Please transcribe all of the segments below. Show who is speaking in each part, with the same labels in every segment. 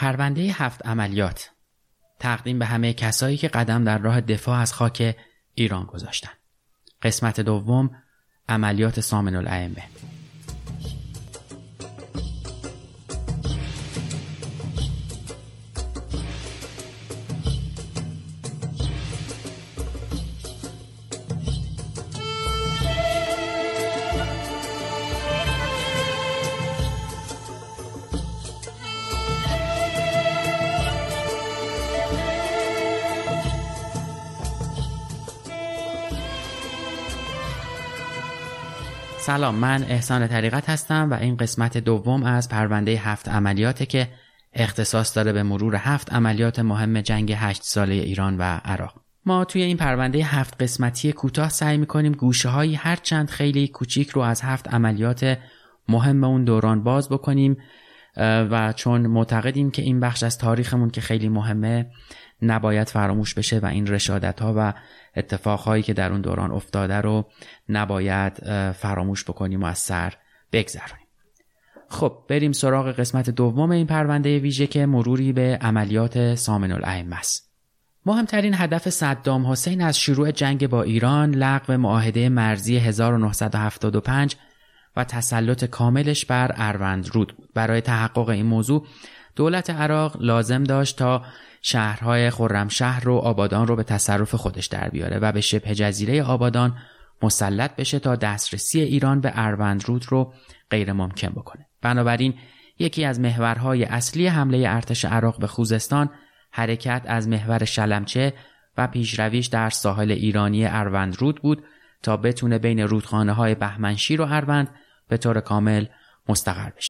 Speaker 1: پرونده هفت عملیات. تقدیم به همه کسایی که قدم در راه دفاع از خاک ایران گذاشتن. قسمت دوم عملیات سامن الائمه. سلام من احسان طریقت هستم و این قسمت دوم از پرونده هفت عملیاته که اختصاص داره به مرور هفت عملیات مهم جنگ هشت ساله ایران و عراق. ما توی این پرونده هفت قسمتی کوتاه سعی می‌کنیم گوشه هایی هر چند خیلی کوچیک رو از هفت عملیات مهم اون دوران باز بکنیم و چون معتقدیم که این بخش از تاریخمون که خیلی مهمه نباید فراموش بشه و این رشادت ها و اتفاقهایی که در اون دوران افتاده رو نباید فراموش بکنیم و از سر بگذرونیم. خب بریم سراغ قسمت دوم این پرونده ویژه که مروری به عملیات سامن الائمه است. مهمترین هدف صدام حسین از شروع جنگ با ایران لغو معاهده مرزی 1975 و تسلط کاملش بر اروند رود بود. برای تحقق این موضوع دولت عراق لازم داشت تا شهرهای خرمشهر رو آبادان رو به تصرف خودش در بیاره و به شبه جزیره آبادان مسلط بشه تا دسترسی ایران به رود رو غیر ممکن بکنه. بنابراین یکی از محورهای اصلی حمله ارتش عراق به خوزستان حرکت از محور شلمچه و پیشرویش در ساحل ایرانی رود بود تا بتونه بین رودخانه های بهمنشیر و اروند به طور کامل مستقر بشه.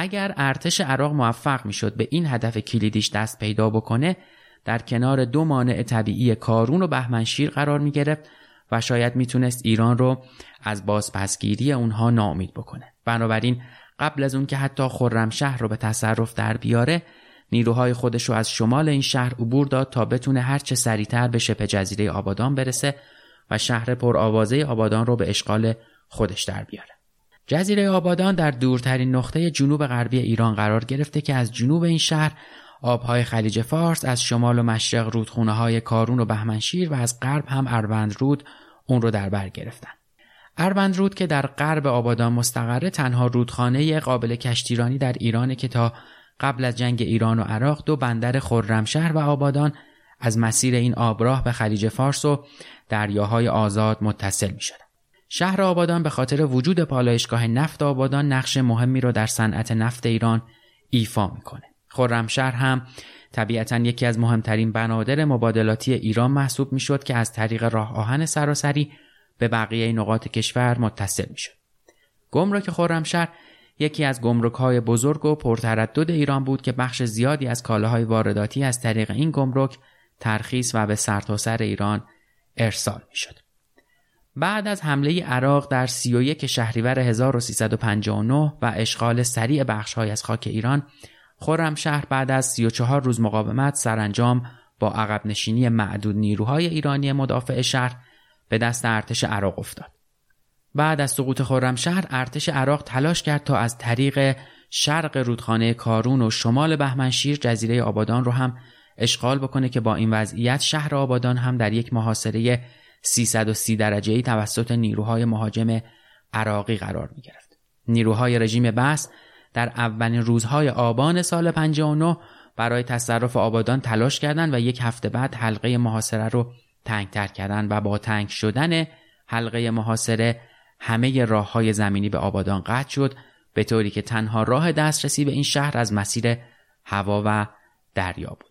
Speaker 1: اگر ارتش عراق موفق می‌شد به این هدف کلیدیش دست پیدا بکنه در کنار دو مانع طبیعی کارون و بهمنشیر قرار می گرفت و شاید می‌تونست ایران رو از بازپسگیری اونها نامید بکنه. بنابراین قبل از اون که حتی خرمشهر رو به تصرف در بیاره نیروهای خودش رو از شمال این شهر عبور داد تا بتونه هرچه سریعتر به شبه جزیره آبادان برسه و شهر پرآوازه آبادان رو به اشغال خودش در بیاره. جزیره آبادان در دورترین نقطه جنوب غربی ایران قرار گرفته که از جنوب این شهر آبهای خلیج فارس از شمال و مشرق رودخونه های کارون و بهمنشیر و از غرب هم اروند رود اون رو در بر گرفتن. اروند رود که در غرب آبادان مستقره تنها رودخانه قابل کشتیرانی در ایرانه که تا قبل از جنگ ایران و عراق دو بندر خرمشهر و آبادان از مسیر این آبراه به خلیج فارس و دریاهای آزاد متصل می شدن. شهر آبادان به خاطر وجود پالایشگاه نفت آبادان نقش مهمی را در صنعت نفت ایران ایفا می‌کنه. خرمشهر هم طبیعتا یکی از مهمترین بنادر مبادلاتی ایران محسوب می‌شد که از طریق راه آهن سراسری به بقیه نقاط کشور متصل می‌شد. گمرک خرمشهر یکی از گمرک های بزرگ و پرتردد ایران بود که بخش زیادی از کالاهای وارداتی از طریق این گمرک ترخیص و به سرتاسر سر ایران ارسال می شد. بعد از حمله عراق در 31 شهریور 1359 و اشغال سریع بخشهای از خاک ایران خرمشهر بعد از 34 روز مقاومت سرانجام با عقب نشینی معدود نیروهای ایرانی مدافع شهر به دست ارتش عراق افتاد. بعد از سقوط خرمشهر ارتش عراق تلاش کرد تا از طریق شرق رودخانه کارون و شمال بهمنشیر جزیره آبادان رو هم اشغال بکنه که با این وضعیت شهر آبادان هم در یک محاصره 330 درجه ای توسط نیروهای مهاجم عراقی قرار می گرفت. نیروهای رژیم بس در اولین روزهای آبان سال 59 برای تصرف آبادان تلاش کردند و یک هفته بعد حلقه محاصره رو تنگتر کردند و با تنگ شدن حلقه محاصره همه راه های زمینی به آبادان قطع شد به طوری که تنها راه دسترسی به این شهر از مسیر هوا و دریا بود.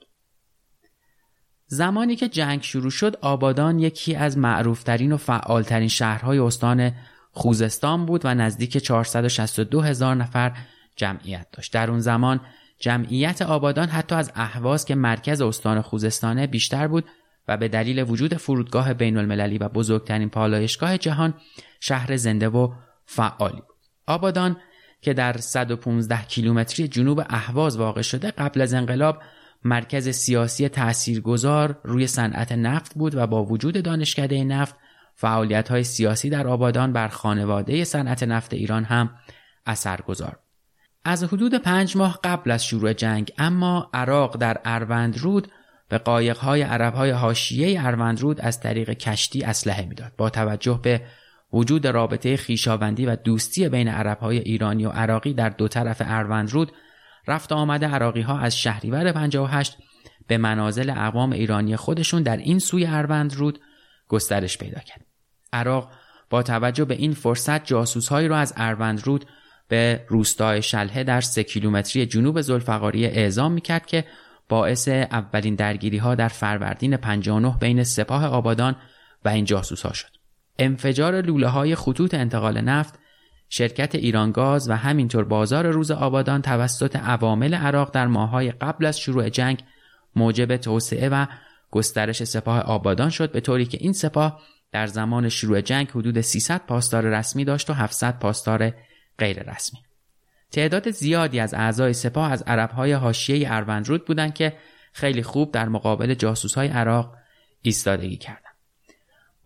Speaker 1: زمانی که جنگ شروع شد آبادان یکی از معروفترین و فعالترین شهرهای استان خوزستان بود و نزدیک 462 هزار نفر جمعیت داشت. در اون زمان جمعیت آبادان حتی از اهواز که مرکز استان خوزستانه بیشتر بود و به دلیل وجود فرودگاه بین المللی و بزرگترین پالایشگاه جهان شهر زنده و فعالی بود. آبادان که در 115 کیلومتری جنوب اهواز واقع شده قبل از انقلاب مرکز سیاسی تاثیرگذار روی صنعت نفت بود و با وجود دانشکده نفت فعالیت های سیاسی در آبادان بر خانواده صنعت نفت ایران هم اثرگذار از حدود پنج ماه قبل از شروع جنگ اما عراق در اروندرود به قایقهای عربهای حاشیه اروندرود از طریق کشتی اسلحه می‌داد. با توجه به وجود رابطه خیشاوندی و دوستی بین عربهای ایرانی و عراقی در دو طرف اروندرود رفت آمد عراقی ها از شهریور 58 به منازل اقوام ایرانی خودشون در این سوی اروندرود گسترش پیدا کرد. عراق با توجه به این فرصت جاسوسهایی را از اروندرود به روستای شلهه در سه کیلومتری جنوب زلفقاری اعزام می‌کرد که باعث اولین درگیری ها در فروردین 59 بین سپاه آبادان و این جاسوس ها شد. انفجار لوله های خطوط انتقال نفت شرکت ایرانگاز و همینطور بازار روز آبادان توسط عوامل عراق در ماههای قبل از شروع جنگ موجب توسعه و گسترش سپاه آبادان شد به طوری که این سپاه در زمان شروع جنگ حدود 300 پاسدار رسمی داشت و 700 پاسدار غیر رسمی. تعداد زیادی از اعضای سپاه از عربهای حاشیه اروندرود بودند که خیلی خوب در مقابل جاسوسهای عراق ایستادگی کردند.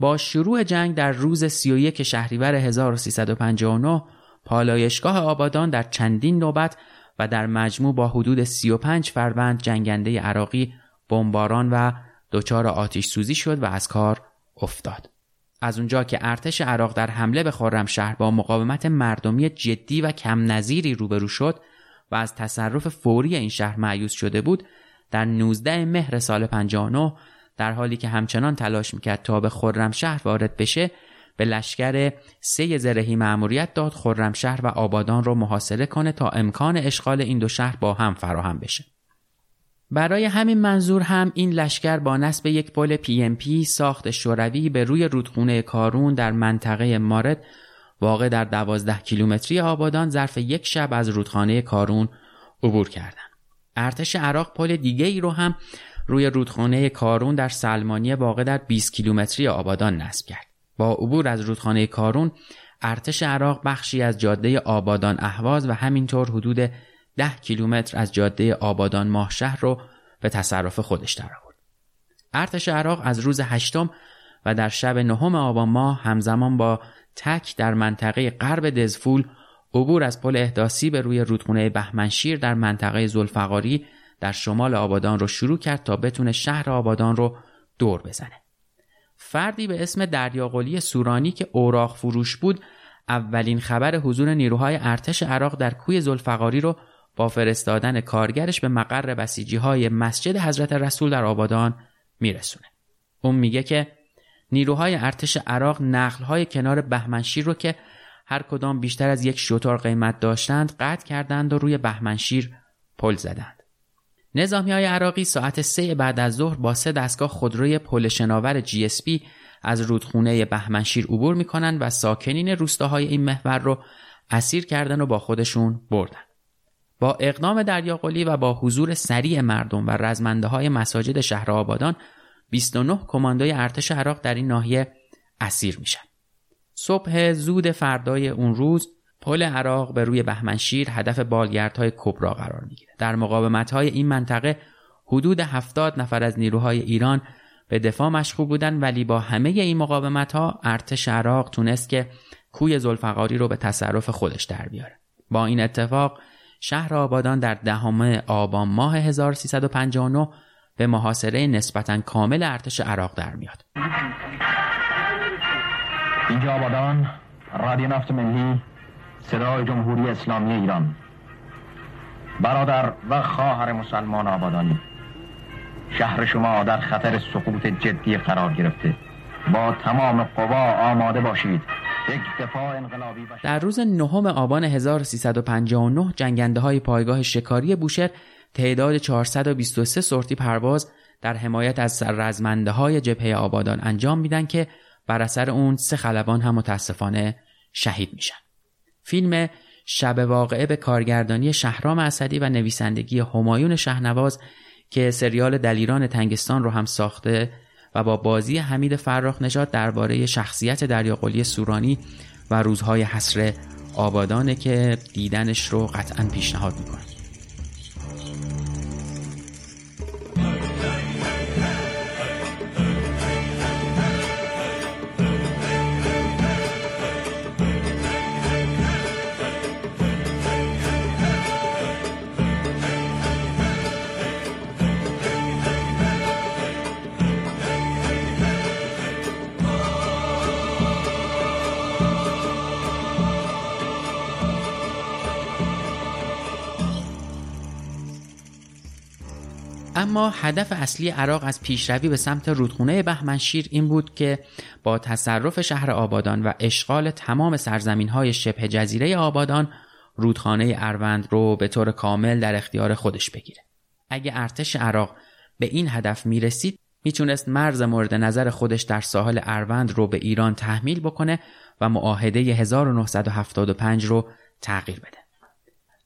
Speaker 1: با شروع جنگ در روز 31 شهریور 1359 پالایشگاه آبادان در چندین نوبت و در مجموع با حدود 35 فروند جنگنده عراقی بمباران و دچار آتش سوزی شد و از کار افتاد. از اونجا که ارتش عراق در حمله به خرمشهر با مقاومت مردمی جدی و کم نظیری روبرو شد و از تصرف فوری این شهر مأیوس شده بود در 19 مهر سال 59 در حالی که همچنان تلاش می‌کرد تا به خرمشهر وارد بشه به لشکر سه زرهی مأموریت داد خرمشهر و آبادان رو محاصره کنه تا امکان اشغال این دو شهر با هم فراهم بشه برای همین منظور هم این لشکر با نصب یک پل پی ام پی ساخت شوروی به روی رودخونه کارون در منطقه مارد واقع در دوازده کیلومتری آبادان ظرف یک شب از رودخانه کارون عبور کردند. ارتش عراق پل دیگه ای رو هم روی رودخانه کارون در سلمانی واقع در 20 کیلومتری آبادان نصب کرد. با عبور از رودخانه کارون ارتش عراق بخشی از جاده آبادان اهواز و همینطور حدود 10 کیلومتر از جاده آبادان ماهشهر رو به تصرف خودش درآورد. ارتش عراق از روز هشتم و در شب نهم آبان ماه همزمان با تک در منطقه غرب دزفول عبور از پل احداثی به روی رودخانه بهمنشیر در منطقه زلفقاری در شمال آبادان رو شروع کرد تا بتونه شهر آبادان رو دور بزنه. فردی به اسم دریاقلی سورانی که اوراق فروش بود اولین خبر حضور نیروهای ارتش عراق در کوی زلفقاری رو با فرستادن کارگرش به مقر بسیجی های مسجد حضرت رسول در آبادان میرسونه. اون میگه که نیروهای ارتش عراق نخل کنار بهمنشیر رو که هر کدام بیشتر از یک شتر قیمت داشتند قطع کردند و روی بهمنشیر پل زدند. نظامی های عراقی ساعت سه بعد از ظهر با سه دستگاه خودروی پل شناور جی اس پی از رودخونه بهمنشیر عبور می‌کنن و ساکنین روستاهای این محور رو اسیر کردن و با خودشون بردن. با اقدام دریاقلی و با حضور سریع مردم و رزمنده های مساجد شهر آبادان 29 کماندوی ارتش عراق در این ناحیه اسیر میشن. صبح زود فردای اون روز پل عراق به روی بهمنشیر هدف بالگردهای کبرا قرار می‌گیره. در مقاومت های این منطقه حدود 70 نفر از نیروهای ایران به دفاع مشغول بودن ولی با همه این مقاومت ها ارتش عراق تونست که کوی زلفقاری رو به تصرف خودش در بیاره. با این اتفاق شهر آبادان در دهم آبان ماه 1359 به محاصره نسبتا کامل ارتش عراق در میاد.
Speaker 2: اینجا آبادان رادیو نفت ملی صدای جمهوری اسلامی ایران. برادر و خواهر مسلمان آبادانی شهر شما در خطر سقوط جدی قرار گرفته. با تمام قوا آماده باشید.
Speaker 1: در روز نهم آبان 1359 جنگنده های پایگاه شکاری بوشهر تعداد 423 سورتی پرواز در حمایت از رزمنده های جبهه آبادان انجام میدن که بر اثر اون سه خلبان هم متاسفانه شهید میشن. فیلم شب واقعه به کارگردانی شهرام اسدی و نویسندگی همایون شهنواز که سریال دلیران تنگستان رو هم ساخته و با بازی حمید فراخ نژاد درباره شخصیت دریاقلی سورانی و روزهای حسر آبادانه که دیدنش رو قطعا پیشنهاد می‌کنه. اما هدف اصلی عراق از پیشروی به سمت رودخونه بهمنشیر این بود که با تصرف شهر آبادان و اشغال تمام سرزمین های شبه جزیره آبادان رودخانه اروند رو به طور کامل در اختیار خودش بگیره. اگه ارتش عراق به این هدف می‌رسید می‌تونست مرز مورد نظر خودش در ساحل اروند رو به ایران تحمیل بکنه و معاهده 1975 رو تغییر بده.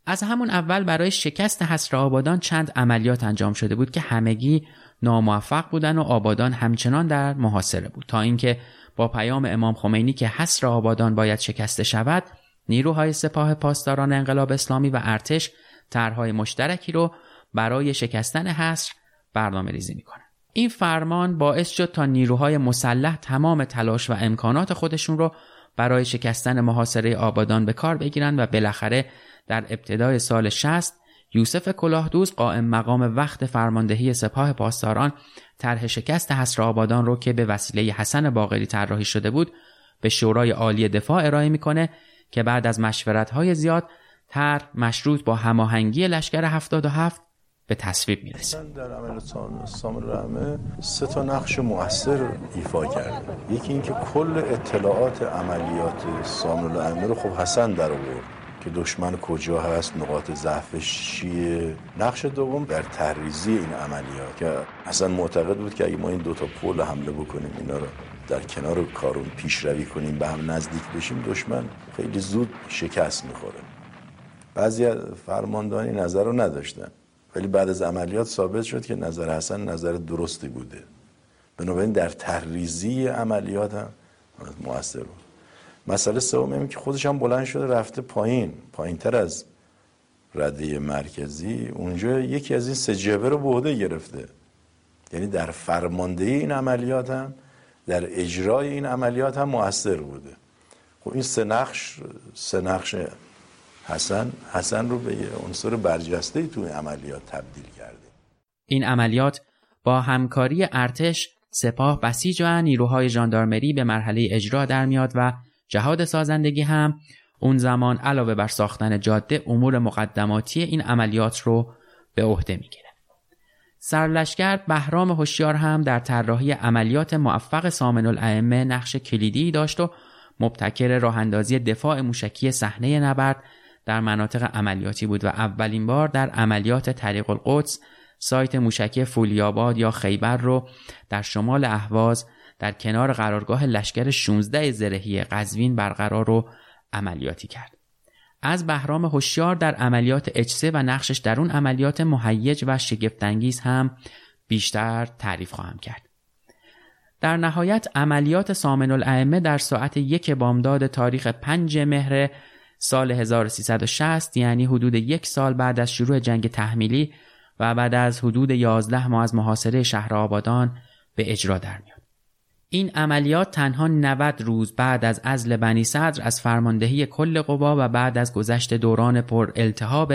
Speaker 1: از همون اول برای شکست حسر آبادان چند عملیات انجام شده بود که همگی ناموفق بودن و آبادان همچنان در محاصره بود. تا اینکه با پیام امام خمینی که حسر آبادان باید شکسته شود نیروهای سپاه پاسداران انقلاب اسلامی و ارتش طرحهای مشترکی رو برای شکستن حسر برنامه ریزی می‌کنن این فرمان باعث شد تا نیروهای مسلح تمام تلاش و امکانات خودشون رو برای شکستن محاصره آبادان به کار بگیرن و بالاخره در ابتدای سال 60 یوسف کلاهدوز قائم مقام وقت فرماندهی سپاه پاسداران طرح شکست حسر آبادان رو که به وسیله حسن باقری طراحی شده بود به شورای عالی دفاع ارائه می‌کنه که بعد از مشورت های زیاد طرح مشروط با هماهنگی لشکر 77 به تصویب می‌رسه.
Speaker 3: در عمل سامر رحمه سه تا نقش مؤثر ایفا کرده. یکی اینکه کل اطلاعات عملیات سامر رحمه رو خب حسن در آورد. که دشمن کجا هست نقاط ضعفش چیه؟ نقش دوم در تحریزی این عملیات که اصلا معتقد بود که اگه ما این دوتا پل حمله بکنیم اینا رو در کنار کارون پیشروی کنیم به هم نزدیک بشیم دشمن خیلی زود شکست می‌خوره. بعضی فرماندانی نظر رو نداشتن. ولی بعد از عملیات ثابت شد که نظر حسن نظر درستی بوده. بنابراین در تحریزی عملیات هم موثر بود. مسئله سوم اینه که خودش هم بلند شده رفته پایین. پایین تر از رده مرکزی. اونجا یکی از این سجبه رو به عهده گرفته. یعنی در فرماندهی این عملیات هم در اجرای این عملیات هم مؤثر بوده. خب این سه نقش سه نقش حسن حسن رو به عنصر برجسته تو این عملیات تبدیل کرده.
Speaker 1: این عملیات با همکاری ارتش سپاه بسیج و نیروهای ژاندارمری به مرحله اجرا در میاد و جهاد سازندگی هم اون زمان علاوه بر ساختن جاده امور مقدماتی این عملیات رو به عهده می‌گیره. سرلشکر بهرام هوشیار هم در طراحی عملیات موفق سامن الائمه نقش کلیدی داشت و مبتکر راه اندازی دفاع موشکی صحنه نبرد در مناطق عملیاتی بود و اولین بار در عملیات طریق القدس سایت موشکی فولیاباد یا خیبر رو در شمال اهواز در کنار قرارگاه لشکر 16 زرهی قزوین برقرار و عملیاتی کرد. از بهرام هوشیار در عملیات اجسه و نقشش در اون عملیات مهیج و شگفتانگیز هم بیشتر تعریف خواهم کرد. در نهایت عملیات سامن الائمه در ساعت یک بامداد تاریخ 5 مهر سال 1360 یعنی حدود یک سال بعد از شروع جنگ تحمیلی و بعد از حدود 11 ماه از محاصره شهر آبادان به اجرا در میاد. این عملیات تنها 90 روز بعد از ازل بنی صدر از فرماندهی کل قوا و بعد از گذشت دوران پر التهاب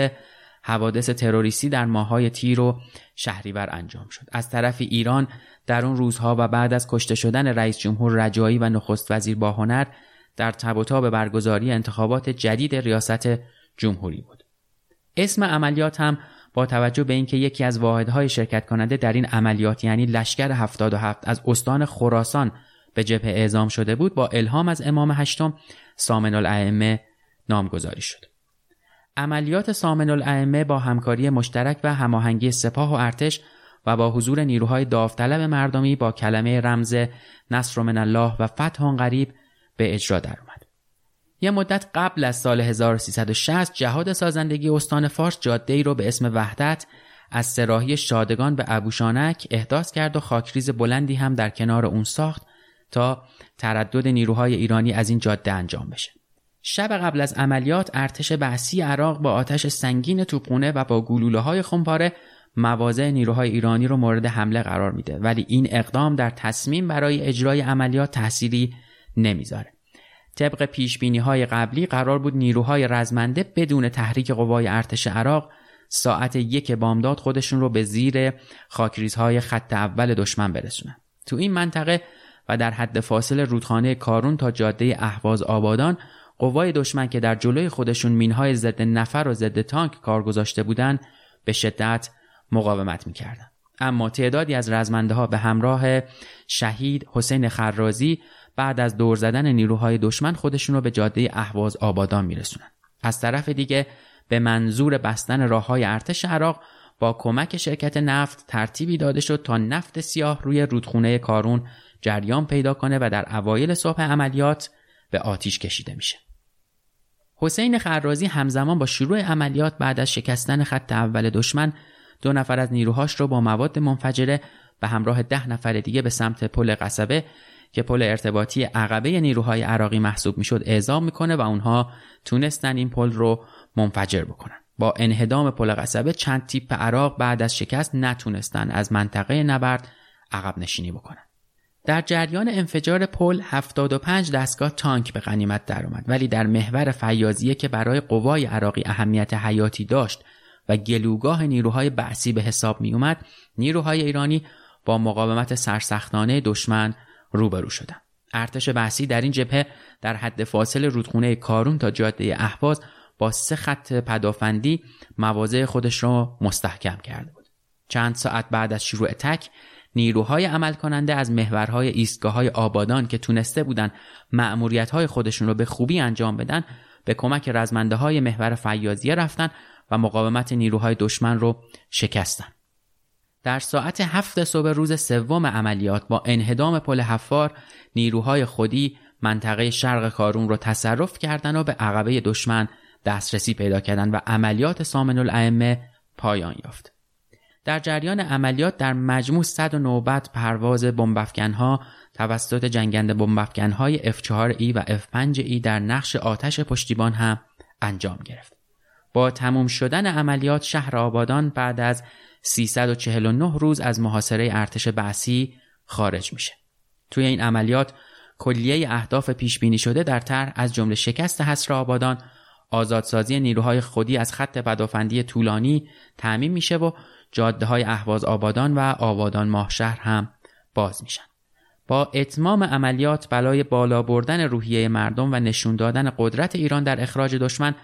Speaker 1: حوادث تروریستی در ماهای تیر و شهریور انجام شد. از طرف ایران در اون روزها و بعد از کشته شدن رئیس جمهور رجایی و نخست وزیر با هنر در تب و برگزاری انتخابات جدید ریاست جمهوری بود. اسم عملیات هم با توجه به اینکه یکی از واحدهای شرکت کننده در این عملیات یعنی لشکر 77 از استان خراسان به جبهه اعزام شده بود با الهام از امام هشتم سامن الائمه نامگذاری شد. عملیات سامن الائمه با همکاری مشترک و هماهنگی سپاه و ارتش و با حضور نیروهای داوطلب مردمی با کلمه رمز نصر من الله و فتح قریب به اجرا درآمد. یه مدت قبل از سال 1360 جهاد سازندگی استان فارس جاده ای رو به اسم وحدت از سراحی شادگان به ابوشانک احداث کرد و خاکریز بلندی هم در کنار اون ساخت تا تردد نیروهای ایرانی از این جاده انجام بشه. شب قبل از عملیات ارتش بعثی عراق با آتش سنگین توپخونه و با گلوله های خمپاره مواضع نیروهای ایرانی رو مورد حمله قرار میده ولی این اقدام در تصمیم برای اجرای عملیات تأثیری نمی‌ذاره طبق پیش بینی های قبلی قرار بود نیروهای رزمنده بدون تحریک قوای ارتش عراق ساعت یک بامداد خودشون رو به زیر خاکریزهای خط اول دشمن برسونن. تو این منطقه و در حد فاصل رودخانه کارون تا جاده اهواز آبادان قوای دشمن که در جلوی خودشون مینهای ضد نفر و ضد تانک کار گذاشته بودن به شدت مقاومت می‌کردن. اما تعدادی از رزمنده ها به همراه شهید حسین خرازی بعد از دور زدن نیروهای دشمن خودشون رو به جاده اهواز آبادان میرسونن از طرف دیگه به منظور بستن راه های ارتش عراق با کمک شرکت نفت ترتیبی داده شد تا نفت سیاه روی رودخونه کارون جریان پیدا کنه و در اوایل صبح عملیات به آتیش کشیده میشه. حسین خرازی همزمان با شروع عملیات بعد از شکستن خط اول دشمن دو نفر از نیروهاش رو با مواد منفجره به همراه ده نفر دیگه به سمت پل قصبه که پل ارتباطی عقبه نیروهای عراقی محسوب می‌شد اعزام می‌کنه و اونها تونستن این پل رو منفجر بکنن. با انهدام پل قصبه چند تیپ عراق بعد از شکست نتونستن از منطقه نبرد عقب نشینی بکنن. در جریان انفجار پل 75 دستگاه تانک به غنیمت درآمد ولی در محور فیاضیه که برای قوای عراقی اهمیت حیاتی داشت و گلوگاه نیروهای بعثی به حساب می اومد نیروهای ایرانی با مقاومت سرسختانه دشمن روبرو شدند ارتش بعثی در این جبهه در حد فاصل رودخونه کارون تا جاده اهواز با سه خط پدافندی مواضع خودش را مستحکم کرده بود چند ساعت بعد از شروع تک نیروهای عمل کننده از محورهای ایستگاه های آبادان که تونسته بودند مأموریت های خودشون رو به خوبی انجام بدن به کمک رزمنده های محور فیاضیه رفتن و مقاومت نیروهای دشمن رو شکستن. در ساعت هفت صبح روز سوم عملیات با انهدام پل حفار نیروهای خودی منطقه شرق کارون رو تصرف کردن و به عقبه دشمن دسترسی پیدا کردن و عملیات سامن الائمه پایان یافت. در جریان عملیات در مجموع 100 نوبت پرواز بمبافکنها توسط جنگنده بمبافکنهای F4E و F5E در نقش آتش پشتیبان هم انجام گرفت. با تموم شدن عملیات شهر آبادان بعد از 349 روز از محاصره ارتش بعثی خارج میشه. توی این عملیات کلیه اهداف پیش بینی شده در طرح از جمله شکست حصر آبادان، آزادسازی نیروهای خودی از خط پدافندی طولانی تعمین میشه و جاده های اهواز آبادان و آبادان ماهشهر هم باز میشن. با اتمام عملیات بلای بالا بردن روحیه مردم و نشون دادن قدرت ایران در اخراج دشمن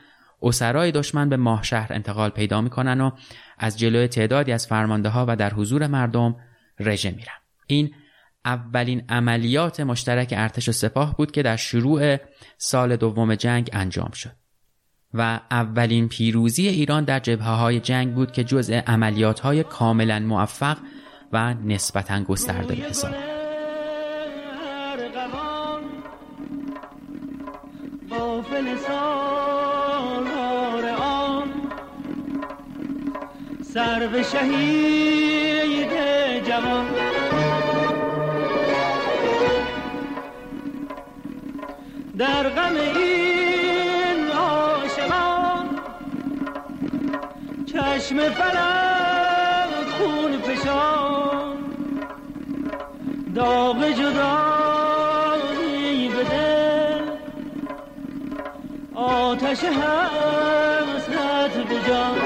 Speaker 1: اسرای دشمن به ماهشهر انتقال پیدا می‌کنن و از جلوی تعدادی از فرمانده ها و در حضور مردم رژه میرن. این اولین عملیات مشترک ارتش و سپاه بود که در شروع سال دوم جنگ انجام شد و اولین پیروزی ایران در جبهه های جنگ بود که جزء عملیات های کاملا موفق و نسبتا گسترده به حساب.
Speaker 4: سر سرو شهید جوان. در غم این آشمان چشم فلم خون فشان. داغ جدایی به دل آتش حسرت به جان.